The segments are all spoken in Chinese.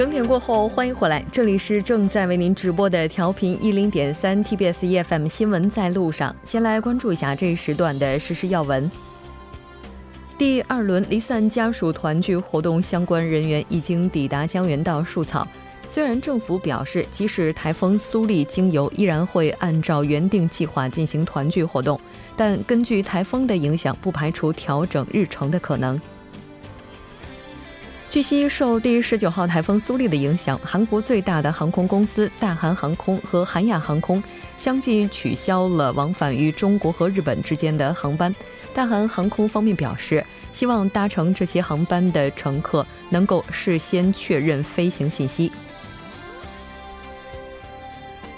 整点过后，欢迎回来，这里是正在为您直播的调频一零点三 TBS EFM 新闻在路上。先来关注一下这一时段的实时要闻。第二轮离散家属团聚活动相关人员已经抵达江原道树草。虽然政府表示，即使台风苏力经由，依然会按照原定计划进行团聚活动，但根据台风的影响，不排除调整日程的可能。据悉，受第十九号台风苏力的影响，韩国最大的航空公司大韩航空和韩亚航空相继取消了往返于中国和日本之间的航班。大韩航空方面表示，希望搭乘这些航班的乘客能够事先确认飞行信息。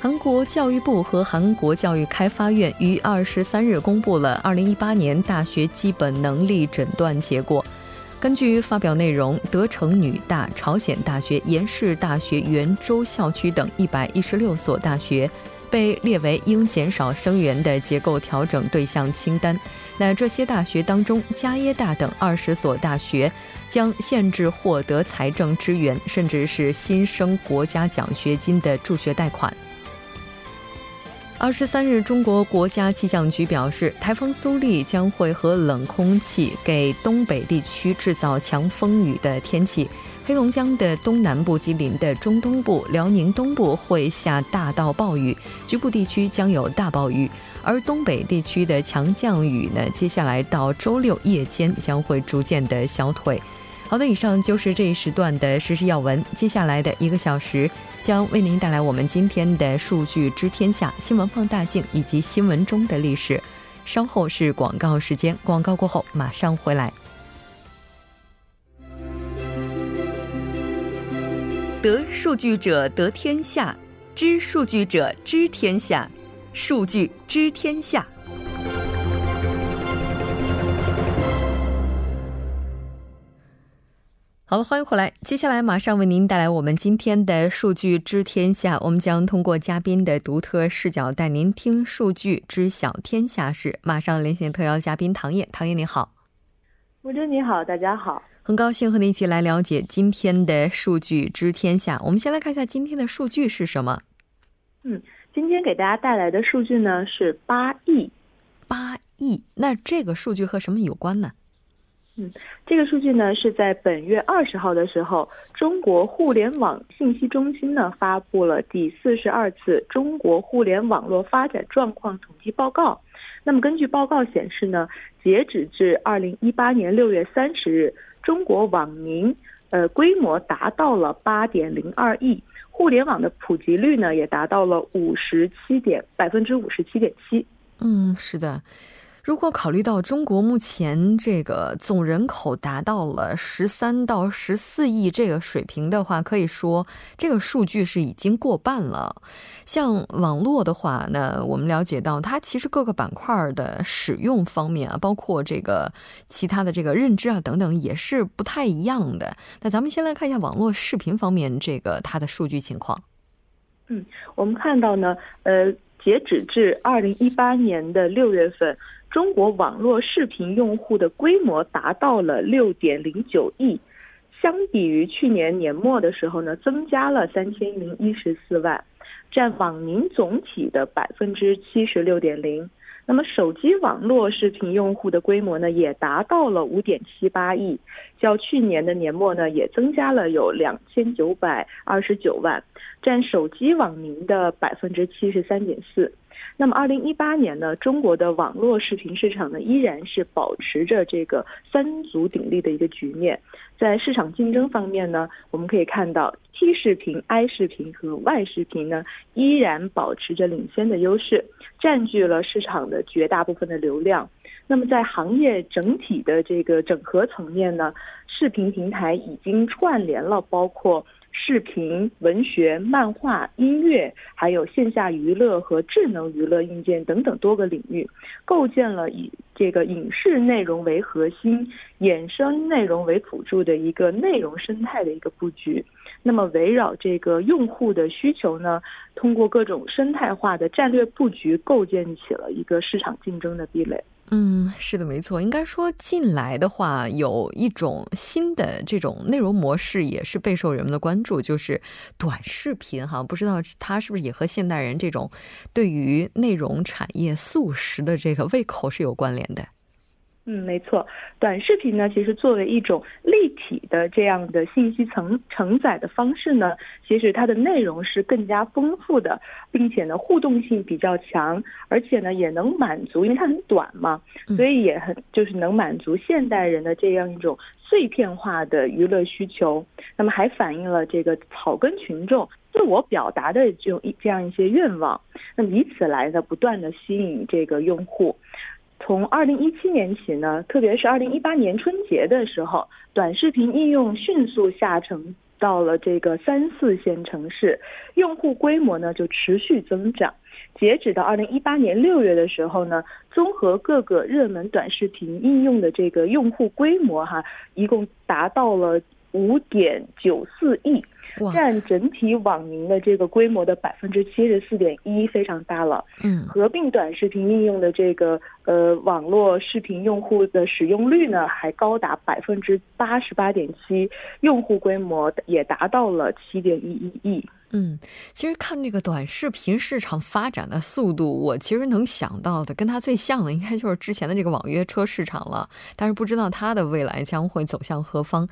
韩国教育部和韩国教育开发院于二十三日公布了二零一八年大学基本能力诊断结果。根据发表内容，德城女大、朝鲜大学、延世大学元州校区等一百一十六所大学被列为应减少生源的结构调整对象清单。那这些大学当中，加耶大等二十所大学将限制获得财政支援，甚至是新生国家奖学金的助学贷款。二十三日，中国国家气象局表示，台风苏力将会和冷空气给东北地区制造强风雨的天气。黑龙江的东南部、吉林的中东部、辽宁东部会下大到暴雨，局部地区将有大暴雨。而东北地区的强降雨呢，接下来到周六夜间将会逐渐的消退。好的，以上就是这一时段的实时要闻。接下来的一个小时。将为您带来我们今天的数据知天下新闻放大镜以及新闻中的历史。稍后是广告时间，广告过后马上回来。得数据者得天下，知数据者知天下，数据知天下。好了，欢迎回来。接下来马上为您带来我们今天的数据知天下。我们将通过嘉宾的独特视角，带您听数据知晓天下事。马上连线特邀嘉宾唐烨，唐烨你好，吴真你好，大家好，很高兴和您一起来了解今天的数据知天下。我们先来看一下今天的数据是什么？嗯，今天给大家带来的数据呢是八亿，八亿。那这个数据和什么有关呢？嗯，这个数据呢是在本月二十号的时候，中国互联网信息中心呢发布了第四十二次中国互联网络发展状况统计报告。那么根据报告显示呢，截止至二零一八年六月三十日，中国网民呃规模达到了八点零二亿，互联网的普及率呢也达到了五十七点百分之五十七点七。嗯，是的。如果考虑到中国目前这个总人口达到了十三到十四亿这个水平的话，可以说这个数据是已经过半了。像网络的话呢，我们了解到它其实各个板块的使用方面啊，包括这个其他的这个认知啊等等，也是不太一样的。那咱们先来看一下网络视频方面这个它的数据情况。嗯，我们看到呢，呃，截止至二零一八年的六月份。中国网络视频用户的规模达到了六点零九亿，相比于去年年末的时候呢，增加了三千零一十四万，占网民总体的百分之七十六点零。那么手机网络视频用户的规模呢，也达到了五点七八亿，较去年的年末呢，也增加了有两千九百二十九万，占手机网民的百分之七十三点四。那么，二零一八年呢，中国的网络视频市场呢，依然是保持着这个三足鼎立的一个局面。在市场竞争方面呢，我们可以看到 T 视频、I 视频和 Y 视频呢，依然保持着领先的优势，占据了市场的绝大部分的流量。那么，在行业整体的这个整合层面呢，视频平台已经串联了包括。视频、文学、漫画、音乐，还有线下娱乐和智能娱乐硬件等等多个领域，构建了以这个影视内容为核心、衍生内容为辅助的一个内容生态的一个布局。那么，围绕这个用户的需求呢，通过各种生态化的战略布局，构建起了一个市场竞争的壁垒。嗯，是的，没错。应该说，近来的话，有一种新的这种内容模式，也是备受人们的关注，就是短视频。哈，不知道它是不是也和现代人这种对于内容产业速食的这个胃口是有关联的。嗯，没错，短视频呢，其实作为一种立体的这样的信息承承载的方式呢，其实它的内容是更加丰富的，并且呢互动性比较强，而且呢也能满足，因为它很短嘛，所以也很就是能满足现代人的这样一种碎片化的娱乐需求。那么还反映了这个草根群众自我表达的这种一这样一些愿望，那么以此来呢不断的吸引这个用户。从二零一七年起呢，特别是二零一八年春节的时候，短视频应用迅速下沉到了这个三四线城市，用户规模呢就持续增长。截止到二零一八年六月的时候呢，综合各个热门短视频应用的这个用户规模哈，一共达到了五点九四亿。占整体网民的这个规模的百分之七十四点一，非常大了。嗯，合并短视频应用的这个呃网络视频用户的使用率呢，还高达百分之八十八点七，用户规模也达到了七点一一亿。嗯，其实看这个短视频市场发展的速度，我其实能想到的跟它最像的，应该就是之前的这个网约车市场了。但是不知道它的未来将会走向何方。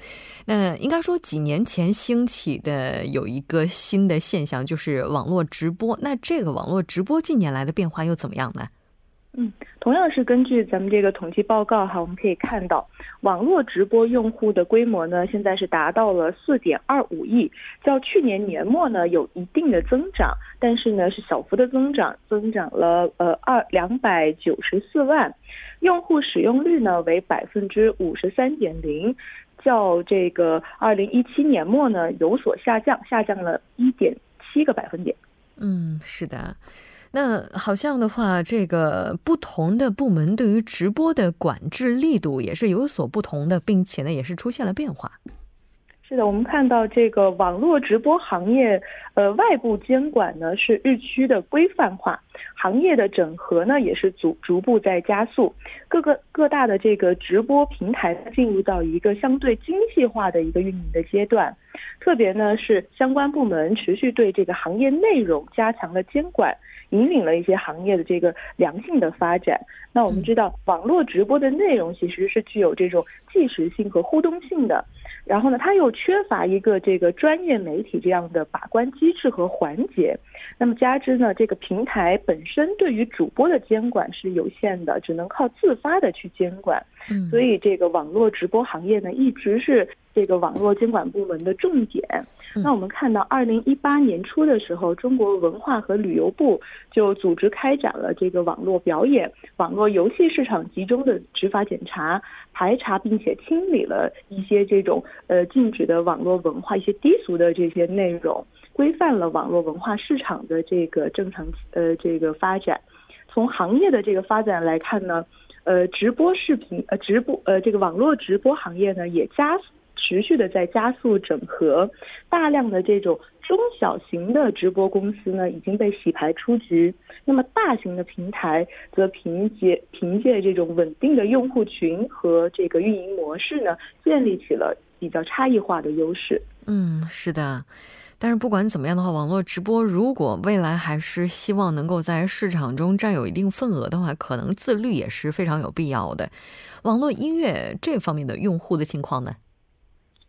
那应该说几年前兴起的有一个新的现象，就是网络直播。那这个网络直播近年来的变化又怎么样呢？嗯，同样是根据咱们这个统计报告哈，我们可以看到，网络直播用户的规模呢，现在是达到了四点二五亿，较去年年末呢有一定的增长，但是呢是小幅的增长，增长了呃二两百九十四万，用户使用率呢为百分之五十三点零，较这个二零一七年末呢有所下降，下降了一点七个百分点。嗯，是的。那好像的话，这个不同的部门对于直播的管制力度也是有所不同的，并且呢，也是出现了变化。是的，我们看到这个网络直播行业，呃，外部监管呢是日趋的规范化，行业的整合呢也是逐逐步在加速，各个各大的这个直播平台进入到一个相对精细化的一个运营的阶段，特别呢是相关部门持续对这个行业内容加强了监管。引领了一些行业的这个良性的发展。那我们知道，网络直播的内容其实是具有这种即时性和互动性的，然后呢，它又缺乏一个这个专业媒体这样的把关机制和环节。那么加之呢，这个平台本身对于主播的监管是有限的，只能靠自发的去监管。嗯，所以这个网络直播行业呢，一直是这个网络监管部门的重点。那我们看到，二零一八年初的时候，中国文化和旅游部就组织开展了这个网络表演、网络游戏市场集中的执法检查，排查并且清理了一些这种呃禁止的网络文化、一些低俗的这些内容，规范了网络文化市场的这个正常呃这个发展。从行业的这个发展来看呢，呃，直播视频呃直播呃这个网络直播行业呢也加。持续的在加速整合，大量的这种中小型的直播公司呢已经被洗牌出局，那么大型的平台则凭借凭借这种稳定的用户群和这个运营模式呢，建立起了比较差异化的优势。嗯，是的，但是不管怎么样的话，网络直播如果未来还是希望能够在市场中占有一定份额的话，可能自律也是非常有必要的。网络音乐这方面的用户的情况呢？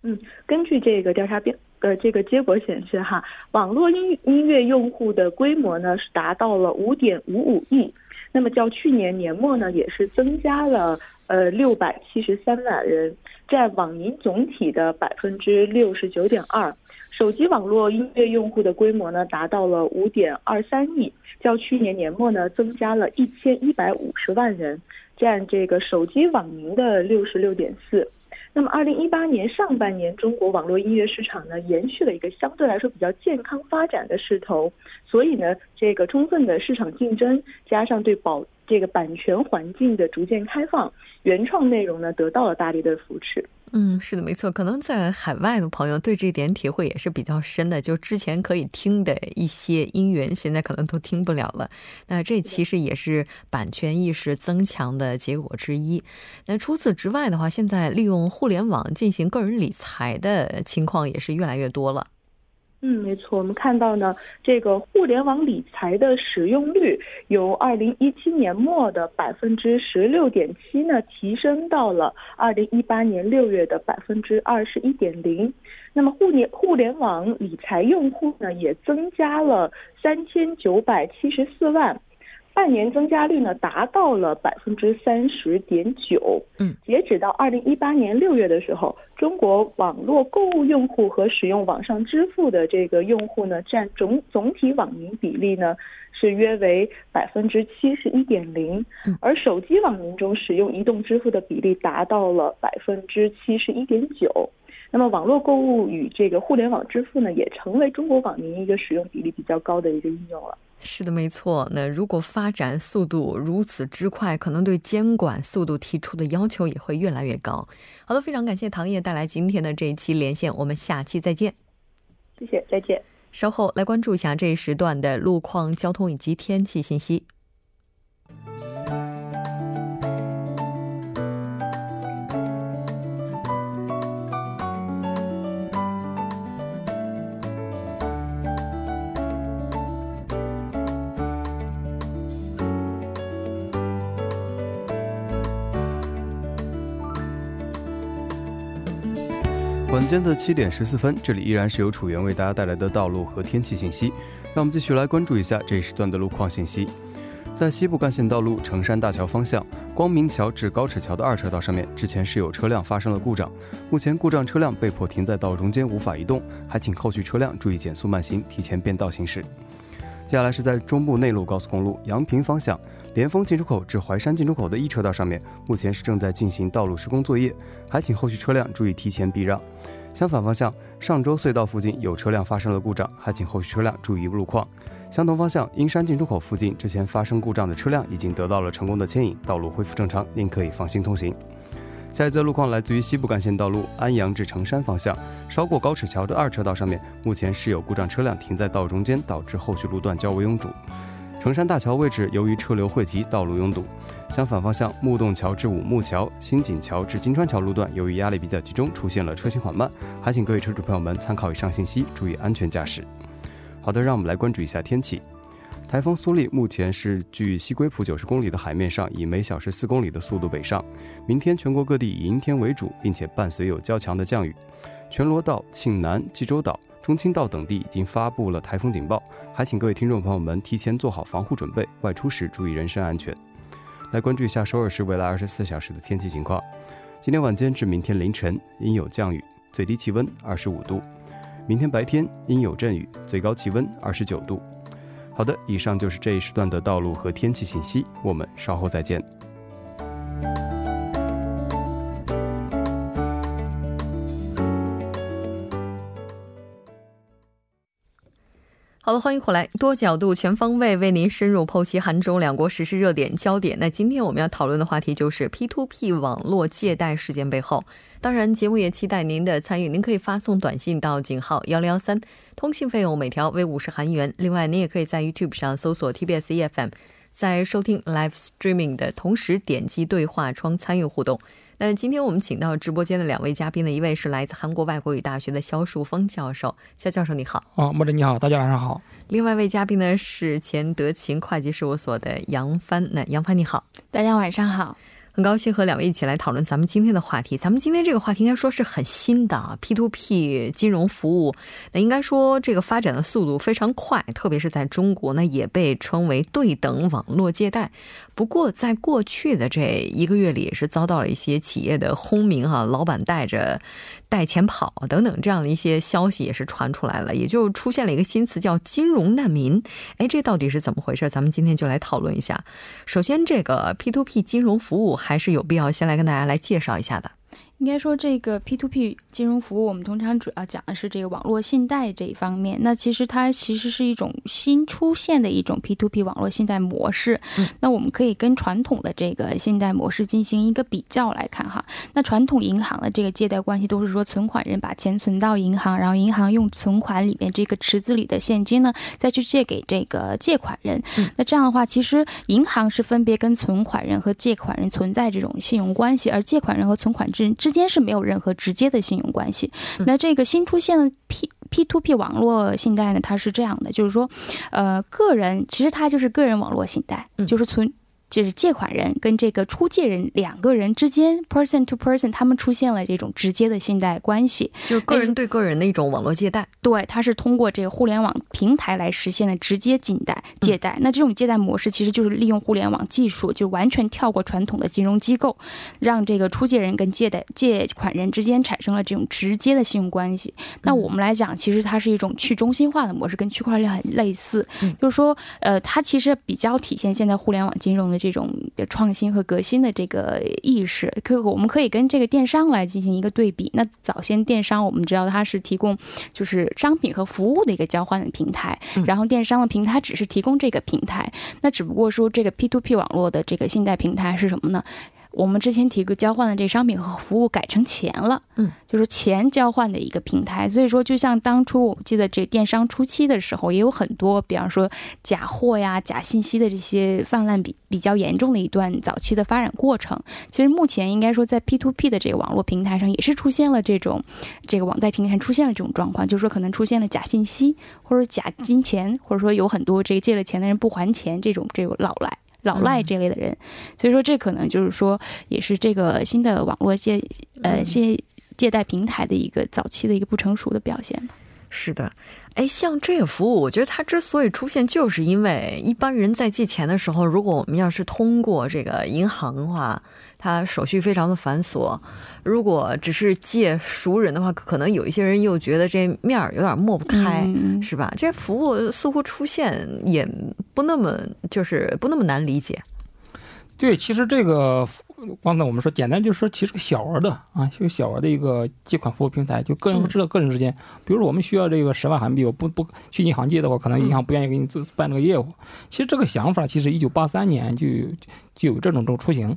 嗯，根据这个调查变呃这个结果显示哈，网络音音乐用户的规模呢是达到了五点五五亿，那么较去年年末呢也是增加了呃六百七十三万人，占网民总体的百分之六十九点二。手机网络音乐用户的规模呢达到了五点二三亿，较去年年末呢增加了一千一百五十万人，占这个手机网民的六十六点四。那么，二零一八年上半年，中国网络音乐市场呢，延续了一个相对来说比较健康发展的势头。所以呢，这个充分的市场竞争，加上对保这个版权环境的逐渐开放，原创内容呢得到了大力的扶持。嗯，是的，没错。可能在海外的朋友对这点体会也是比较深的。就之前可以听的一些音源，现在可能都听不了了。那这其实也是版权意识增强的结果之一。那除此之外的话，现在利用互联网进行个人理财的情况也是越来越多了。嗯，没错，我们看到呢，这个互联网理财的使用率由二零一七年末的百分之十六点七呢，提升到了二零一八年六月的百分之二十一点零。那么互联互联网理财用户呢，也增加了三千九百七十四万。半年增加率呢达到了百分之三十点九。嗯，截止到二零一八年六月的时候，中国网络购物用户和使用网上支付的这个用户呢，占总总体网民比例呢是约为百分之七十一点零。而手机网民中使用移动支付的比例达到了百分之七十一点九。那么网络购物与这个互联网支付呢，也成为中国网民一个使用比例比较高的一个应用了。是的，没错。那如果发展速度如此之快，可能对监管速度提出的要求也会越来越高。好的，非常感谢唐烨带来今天的这一期连线，我们下期再见。谢谢，再见。稍后来关注一下这一时段的路况、交通以及天气信息。间的七点十四分，这里依然是由楚源为大家带来的道路和天气信息。让我们继续来关注一下这一时段的路况信息。在西部干线道路成山大桥方向，光明桥至高尺桥的二车道上面，之前是有车辆发生了故障，目前故障车辆被迫停在道中间，无法移动，还请后续车辆注意减速慢行，提前变道行驶。接下来是在中部内陆高速公路阳平方向。连峰进出口至淮山进出口的一车道上面，目前是正在进行道路施工作业，还请后续车辆注意提前避让。相反方向，上周隧道附近有车辆发生了故障，还请后续车辆注意路况。相同方向，阴山进出口附近之前发生故障的车辆已经得到了成功的牵引，道路恢复正常，您可以放心通行。下一则路况来自于西部干线道路安阳至成山方向，稍过高尺桥的二车道上面，目前是有故障车辆停在道中间，导致后续路段较为拥堵。成山大桥位置由于车流汇集，道路拥堵。相反方向，木洞桥至五木桥、新锦桥至金川桥路段，由于压力比较集中，出现了车行缓慢。还请各位车主朋友们参考以上信息，注意安全驾驶。好的，让我们来关注一下天气。台风苏力目前是距西归浦九十公里的海面上，以每小时四公里的速度北上。明天全国各地以阴天为主，并且伴随有较强的降雨。全罗道、庆南、济州岛。中青道等地已经发布了台风警报，还请各位听众朋友们提前做好防护准备，外出时注意人身安全。来关注一下首尔市未来二十四小时的天气情况。今天晚间至明天凌晨阴有降雨，最低气温二十五度；明天白天阴有阵雨，最高气温二十九度。好的，以上就是这一时段的道路和天气信息，我们稍后再见。好了，欢迎回来，多角度、全方位为您深入剖析韩中两国实时热点焦点。那今天我们要讨论的话题就是 P2P 网络借贷事件背后。当然，节目也期待您的参与，您可以发送短信到井号幺零幺三，通信费用每条为五十韩元。另外，您也可以在 YouTube 上搜索 TBS EFM，在收听 Live Streaming 的同时点击对话窗参与互动。那今天我们请到直播间的两位嘉宾呢，一位是来自韩国外国语大学的肖树峰教授，肖教授你好。哦，莫真你好，大家晚上好。另外一位嘉宾呢是前德勤会计事务所的杨帆，那杨帆你好，大家晚上好。很高兴和两位一起来讨论咱们今天的话题。咱们今天这个话题应该说是很新的啊 P to P 金融服务。那应该说这个发展的速度非常快，特别是在中国呢，也被称为对等网络借贷。不过在过去的这一个月里，也是遭到了一些企业的轰鸣哈，老板带着带钱跑等等这样的一些消息也是传出来了，也就出现了一个新词叫金融难民。哎，这到底是怎么回事？咱们今天就来讨论一下。首先，这个 P to P 金融服务。还是有必要先来跟大家来介绍一下的。应该说，这个 P to P 金融服务，我们通常主要讲的是这个网络信贷这一方面。那其实它其实是一种新出现的一种 P to P 网络信贷模式。那我们可以跟传统的这个信贷模式进行一个比较来看哈。那传统银行的这个借贷关系都是说，存款人把钱存到银行，然后银行用存款里面这个池子里的现金呢，再去借给这个借款人。那这样的话，其实银行是分别跟存款人和借款人存在这种信用关系，而借款人和存款人之。之间是没有任何直接的信用关系。那这个新出现的 P P to P 网络信贷呢？它是这样的，就是说，呃，个人其实它就是个人网络信贷，就是存。就是借款人跟这个出借人两个人之间，person to person，他们出现了这种直接的信贷关系，就是个人对个人的一种网络借贷。对，它是通过这个互联网平台来实现的直接借贷。借贷，那这种借贷模式其实就是利用互联网技术，就完全跳过传统的金融机构，让这个出借人跟借贷借款人之间产生了这种直接的信用关系。那我们来讲，其实它是一种去中心化的模式，跟区块链很类似。就是说，呃，它其实比较体现现在互联网金融的。这种创新和革新的这个意识，可我们可以跟这个电商来进行一个对比。那早先电商我们知道它是提供就是商品和服务的一个交换的平台，然后电商的平台只是提供这个平台。那只不过说这个 P to P 网络的这个信贷平台是什么呢？我们之前提过交换的这商品和服务改成钱了，嗯，就是钱交换的一个平台。所以说，就像当初我记得这电商初期的时候，也有很多，比方说假货呀、假信息的这些泛滥比比较严重的一段早期的发展过程。其实目前应该说，在 P to P 的这个网络平台上，也是出现了这种这个网贷平台出现了这种状况，就是说可能出现了假信息，或者假金钱，或者说有很多这个借了钱的人不还钱，这种这种老赖。老赖这类的人，所以说这可能就是说，也是这个新的网络借呃借借贷平台的一个早期的一个不成熟的表现吧。是的，哎，像这个服务，我觉得它之所以出现，就是因为一般人在借钱的时候，如果我们要是通过这个银行的话。它手续非常的繁琐，如果只是借熟人的话，可能有一些人又觉得这面儿有点抹不开，是吧？这服务似乎出现也不那么就是不那么难理解。对，其实这个刚才我们说简单就是说，其实个小额的啊，就小额的一个借款服务平台，就个人知道个人之间，比如说我们需要这个十万韩币，我不不去银行借的话，可能银行不愿意给你做办这个业务。其实这个想法，其实一九八三年就就有这种这种雏形。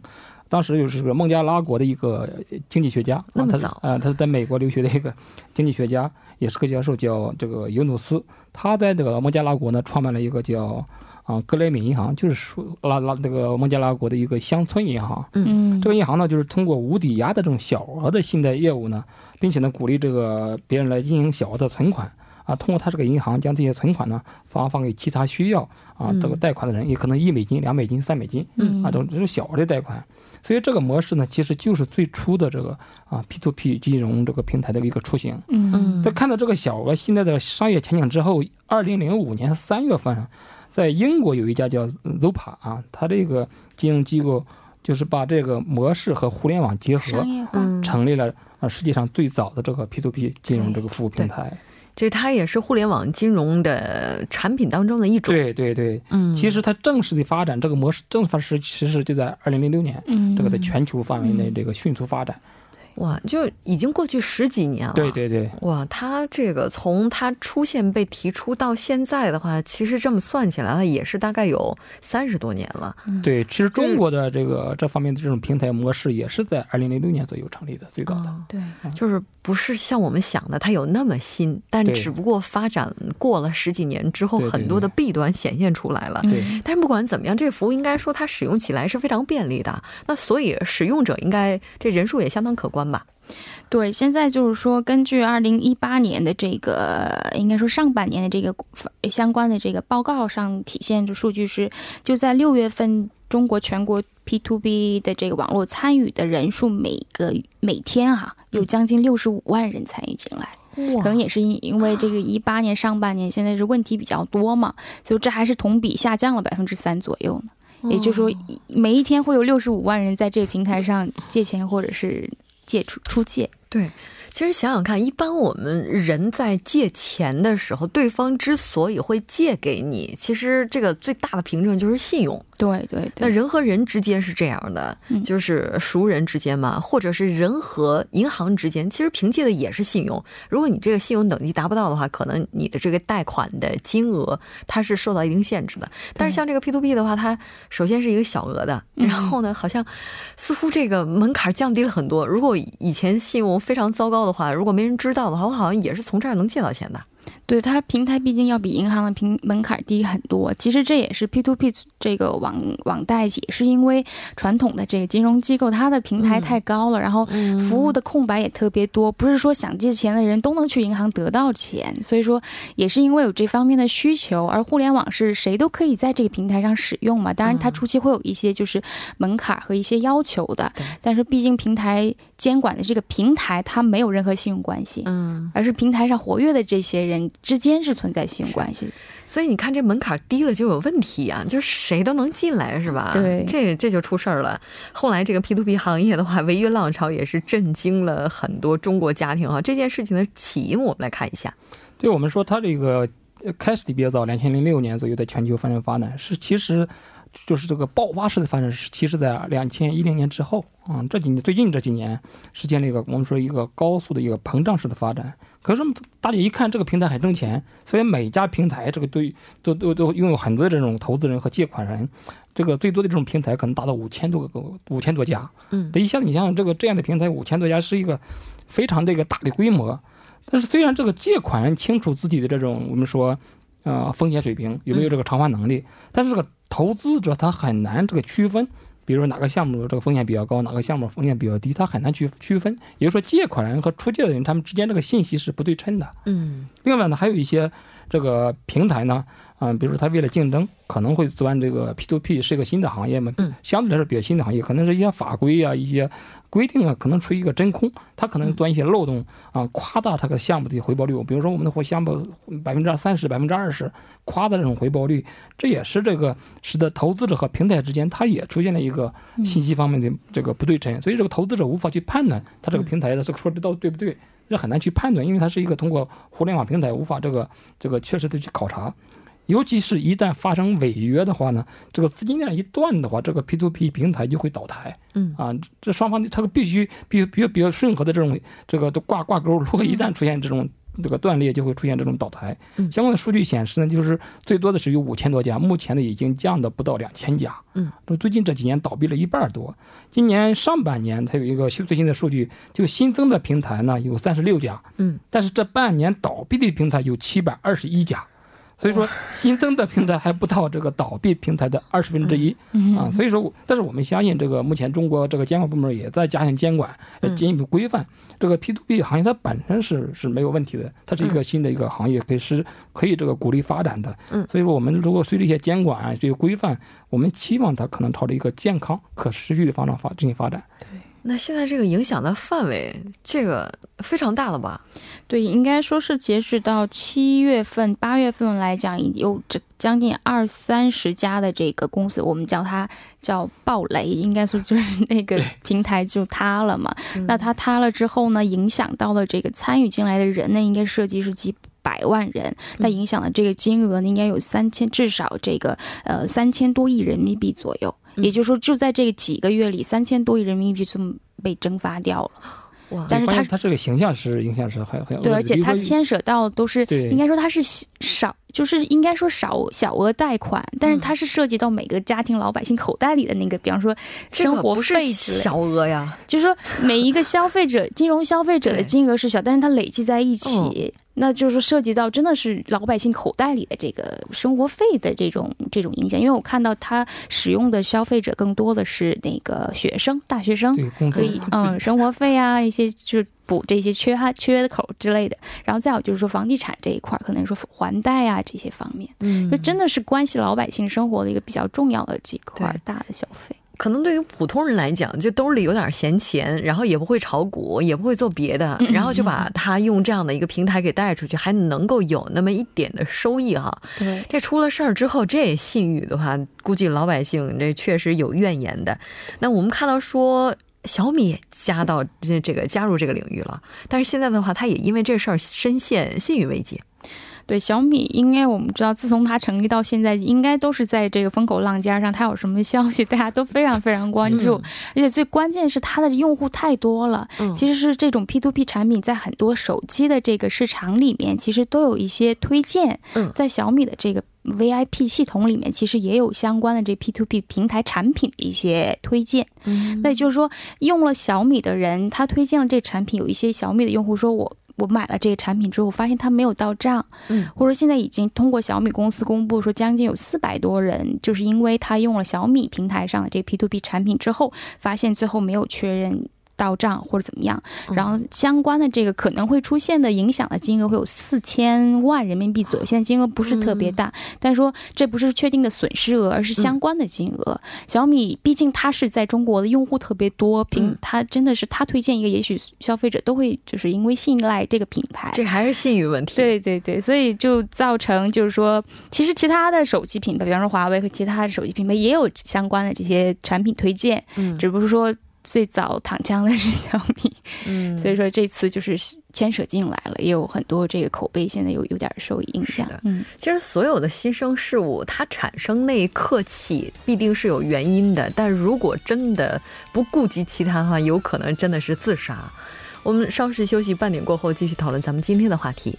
当时就是个孟加拉国的一个经济学家，那么早啊，他是在美国留学的一个经济学家，也是个教授，叫这个尤努斯。他在这个孟加拉国呢，创办了一个叫啊格雷米银行，就是说拉拉这个孟加拉国的一个乡村银行。嗯，这个银行呢，就是通过无抵押的这种小额的信贷业务呢，并且呢，鼓励这个别人来进行小额的存款啊，通过他这个银行将这些存款呢发放给其他需要啊这个贷款的人，也可能一美金、两美金、三美金，啊，这种这种小额的贷款。所以这个模式呢，其实就是最初的这个啊 P to P 金融这个平台的一个雏形。嗯嗯，在看到这个小额信贷的商业前景之后，二零零五年三月份，在英国有一家叫 Zopa 啊，它这个金融机构就是把这个模式和互联网结合，成立了啊世界上最早的这个 P to P 金融这个服务平台。这它也是互联网金融的产品当中的一种。对对对，嗯，其实它正式的发展这个模式，正式其实就在二零零六年，嗯，这个在全球范围内这个迅速发展。哇，就已经过去十几年了。对对对，哇，他这个从他出现被提出到现在的话，其实这么算起来，也是大概有三十多年了。对，其实中国的这个这方面的这种平台模式，也是在二零零六年左右成立的，最早的。对，就是。不是像我们想的，它有那么新，但只不过发展过了十几年之后，很多的弊端显现出来了。对，但是不管怎么样，这个服务应该说它使用起来是非常便利的。那所以使用者应该这人数也相当可观吧？对，现在就是说，根据二零一八年的这个，应该说上半年的这个相关的这个报告上体现的数据是，就在六月份。中国全国 P to B 的这个网络参与的人数，每个每天哈有将近六十五万人参与进来，可能也是因因为这个一八年上半年现在是问题比较多嘛，所以这还是同比下降了百分之三左右呢。也就是说，每一天会有六十五万人在这个平台上借钱或者是借出出借。对。其实想想看，一般我们人在借钱的时候，对方之所以会借给你，其实这个最大的凭证就是信用。对对对。那人和人之间是这样的，就是熟人之间嘛，或者是人和银行之间，其实凭借的也是信用。如果你这个信用等级达不到的话，可能你的这个贷款的金额它是受到一定限制的。但是像这个 P to P 的话，它首先是一个小额的，然后呢，好像似乎这个门槛降低了很多。如果以前信用非常糟糕。的话，如果没人知道的话，我好像也是从这儿能借到钱的。对它平台毕竟要比银行的平门槛低很多，其实这也是 P to P 这个网网贷也是因为传统的这个金融机构它的平台太高了，然后服务的空白也特别多，不是说想借钱的人都能去银行得到钱，所以说也是因为有这方面的需求，而互联网是谁都可以在这个平台上使用嘛，当然它初期会有一些就是门槛和一些要求的，但是毕竟平台监管的这个平台它没有任何信用关系，嗯，而是平台上活跃的这些人。之间是存在信用关系，所以你看这门槛低了就有问题啊，就是谁都能进来是吧？对，这这就出事儿了。后来这个 P to P 行业的话，违约浪潮也是震惊了很多中国家庭啊。这件事情的起因，我们来看一下。对我们说，它这个开始的比较早，两千零六年左右在全球发生发展，是其实就是这个爆发式的发展是其实在两千一零年之后啊，这几年最近这几年实现了一个我们说一个高速的一个膨胀式的发展。可是大家一看这个平台很挣钱，所以每家平台这个都都都都拥有很多的这种投资人和借款人，这个最多的这种平台可能达到五千多个五千多家。嗯，这一下子你想想，这个这样的平台五千多家是一个非常这个大的规模。但是虽然这个借款人清楚自己的这种我们说呃风险水平有没有这个偿还能力，但是这个投资者他很难这个区分。比如说哪个项目这个风险比较高，哪个项目风险比较低，他很难去区分。也就是说，借款人和出借的人他们之间这个信息是不对称的。嗯。另外呢，还有一些这个平台呢，嗯，比如说他为了竞争，可能会钻这个 P to P 是一个新的行业嘛，嗯，相对来说比较新的行业，可能是一些法规啊一些。规定啊，可能处于一个真空，它可能钻一些漏洞啊，夸大它的项目的回报率。比如说，我们的项目百分之三十、百分之二十，夸大这种回报率，这也是这个使得投资者和平台之间，它也出现了一个信息方面的这个不对称。所以，这个投资者无法去判断它这个平台的这个说的到底对不对，这很难去判断，因为它是一个通过互联网平台无法这个这个确实的去考察。尤其是一旦发生违约的话呢，这个资金链一断的话，这个 P to P 平台就会倒台。嗯啊，这双方它必须比较比较比较顺和的这种这个都挂挂钩，如果一旦出现这种这个断裂，就会出现这种倒台。相关的数据显示呢，就是最多的是有五千多家，目前呢已经降到不到两千家。嗯，最近这几年倒闭了一半多。今年上半年它有一个最新的数据，就新增的平台呢有三十六家。嗯，但是这半年倒闭的平台有七百二十一家。所以说，新增的平台还不到这个倒闭平台的二十分之一啊。所以说，但是我们相信，这个目前中国这个监管部门也在加强监管，呃进一步规范这个 P to P 行业。它本身是是没有问题的，它是一个新的一个行业，可以是可以这个鼓励发展的。嗯，所以说，我们如果随着一些监管这些规范，我们期望它可能朝着一个健康、可持续的方向发进行发展。对。那现在这个影响的范围，这个非常大了吧？对，应该说是截止到七月份、八月份来讲，有这将近二三十家的这个公司，我们叫它叫暴雷，应该说就是 那个平台就塌了嘛。那它塌了之后呢，影响到了这个参与进来的人呢，应该涉及是几百万人，那影响的这个金额呢，应该有三千，至少这个呃三千多亿人民币左右。也就是说，就在这几个月里，三千多亿人民币就被蒸发掉了。哇！但是它它这个形象是影响是很很对，而且它牵扯到都是应该说它是少，就是应该说少小额贷款，但是它是涉及到每个家庭老百姓口袋里的那个，比方说生活费之类小额呀。就是说每一个消费者 金融消费者的金额是小，但是它累计在一起。那就是涉及到真的是老百姓口袋里的这个生活费的这种这种影响，因为我看到他使用的消费者更多的是那个学生、大学生，可以嗯生活费啊一些就是补这些缺哈缺的口之类的，然后再有就是说房地产这一块，可能说还贷啊这些方面，嗯，就真的是关系老百姓生活的一个比较重要的几块大的消费。可能对于普通人来讲，就兜里有点闲钱，然后也不会炒股，也不会做别的，然后就把他用这样的一个平台给带出去，还能够有那么一点的收益哈。对，这出了事儿之后，这信誉的话，估计老百姓这确实有怨言的。那我们看到说。小米也加到这这个加入这个领域了，但是现在的话，他也因为这事儿深陷信誉危机。对小米，应该我们知道，自从它成立到现在，应该都是在这个风口浪尖上。它有什么消息，大家都非常非常关注。而且最关键是它的用户太多了。嗯，其实是这种 P to P 产品在很多手机的这个市场里面，其实都有一些推荐。嗯，在小米的这个 VIP 系统里面，其实也有相关的这 P to P 平台产品的一些推荐。嗯，那也就是说，用了小米的人，他推荐了这产品，有一些小米的用户说我。我买了这个产品之后，发现它没有到账，嗯，或者现在已经通过小米公司公布说，将近有四百多人，就是因为他用了小米平台上的这 P to P 产品之后，发现最后没有确认。到账或者怎么样，然后相关的这个可能会出现的影响的金额会有四千万人民币左右，现在金额不是特别大，但是说这不是确定的损失额，而是相关的金额。小米毕竟它是在中国的用户特别多，平它真的是它推荐一个，也许消费者都会就是因为信赖这个品牌，这还是信誉问题。对对对，所以就造成就是说，其实其他的手机品牌，比方说华为和其他的手机品牌也有相关的这些产品推荐，嗯，只不过说。最早躺枪的是小米，嗯，所以说这次就是牵扯进来了，也有很多这个口碑现在有有点受影响。嗯，其实所有的新生事物它产生那一刻起必定是有原因的，但如果真的不顾及其他的话，有可能真的是自杀。我们稍事休息，半点过后继续讨论咱们今天的话题。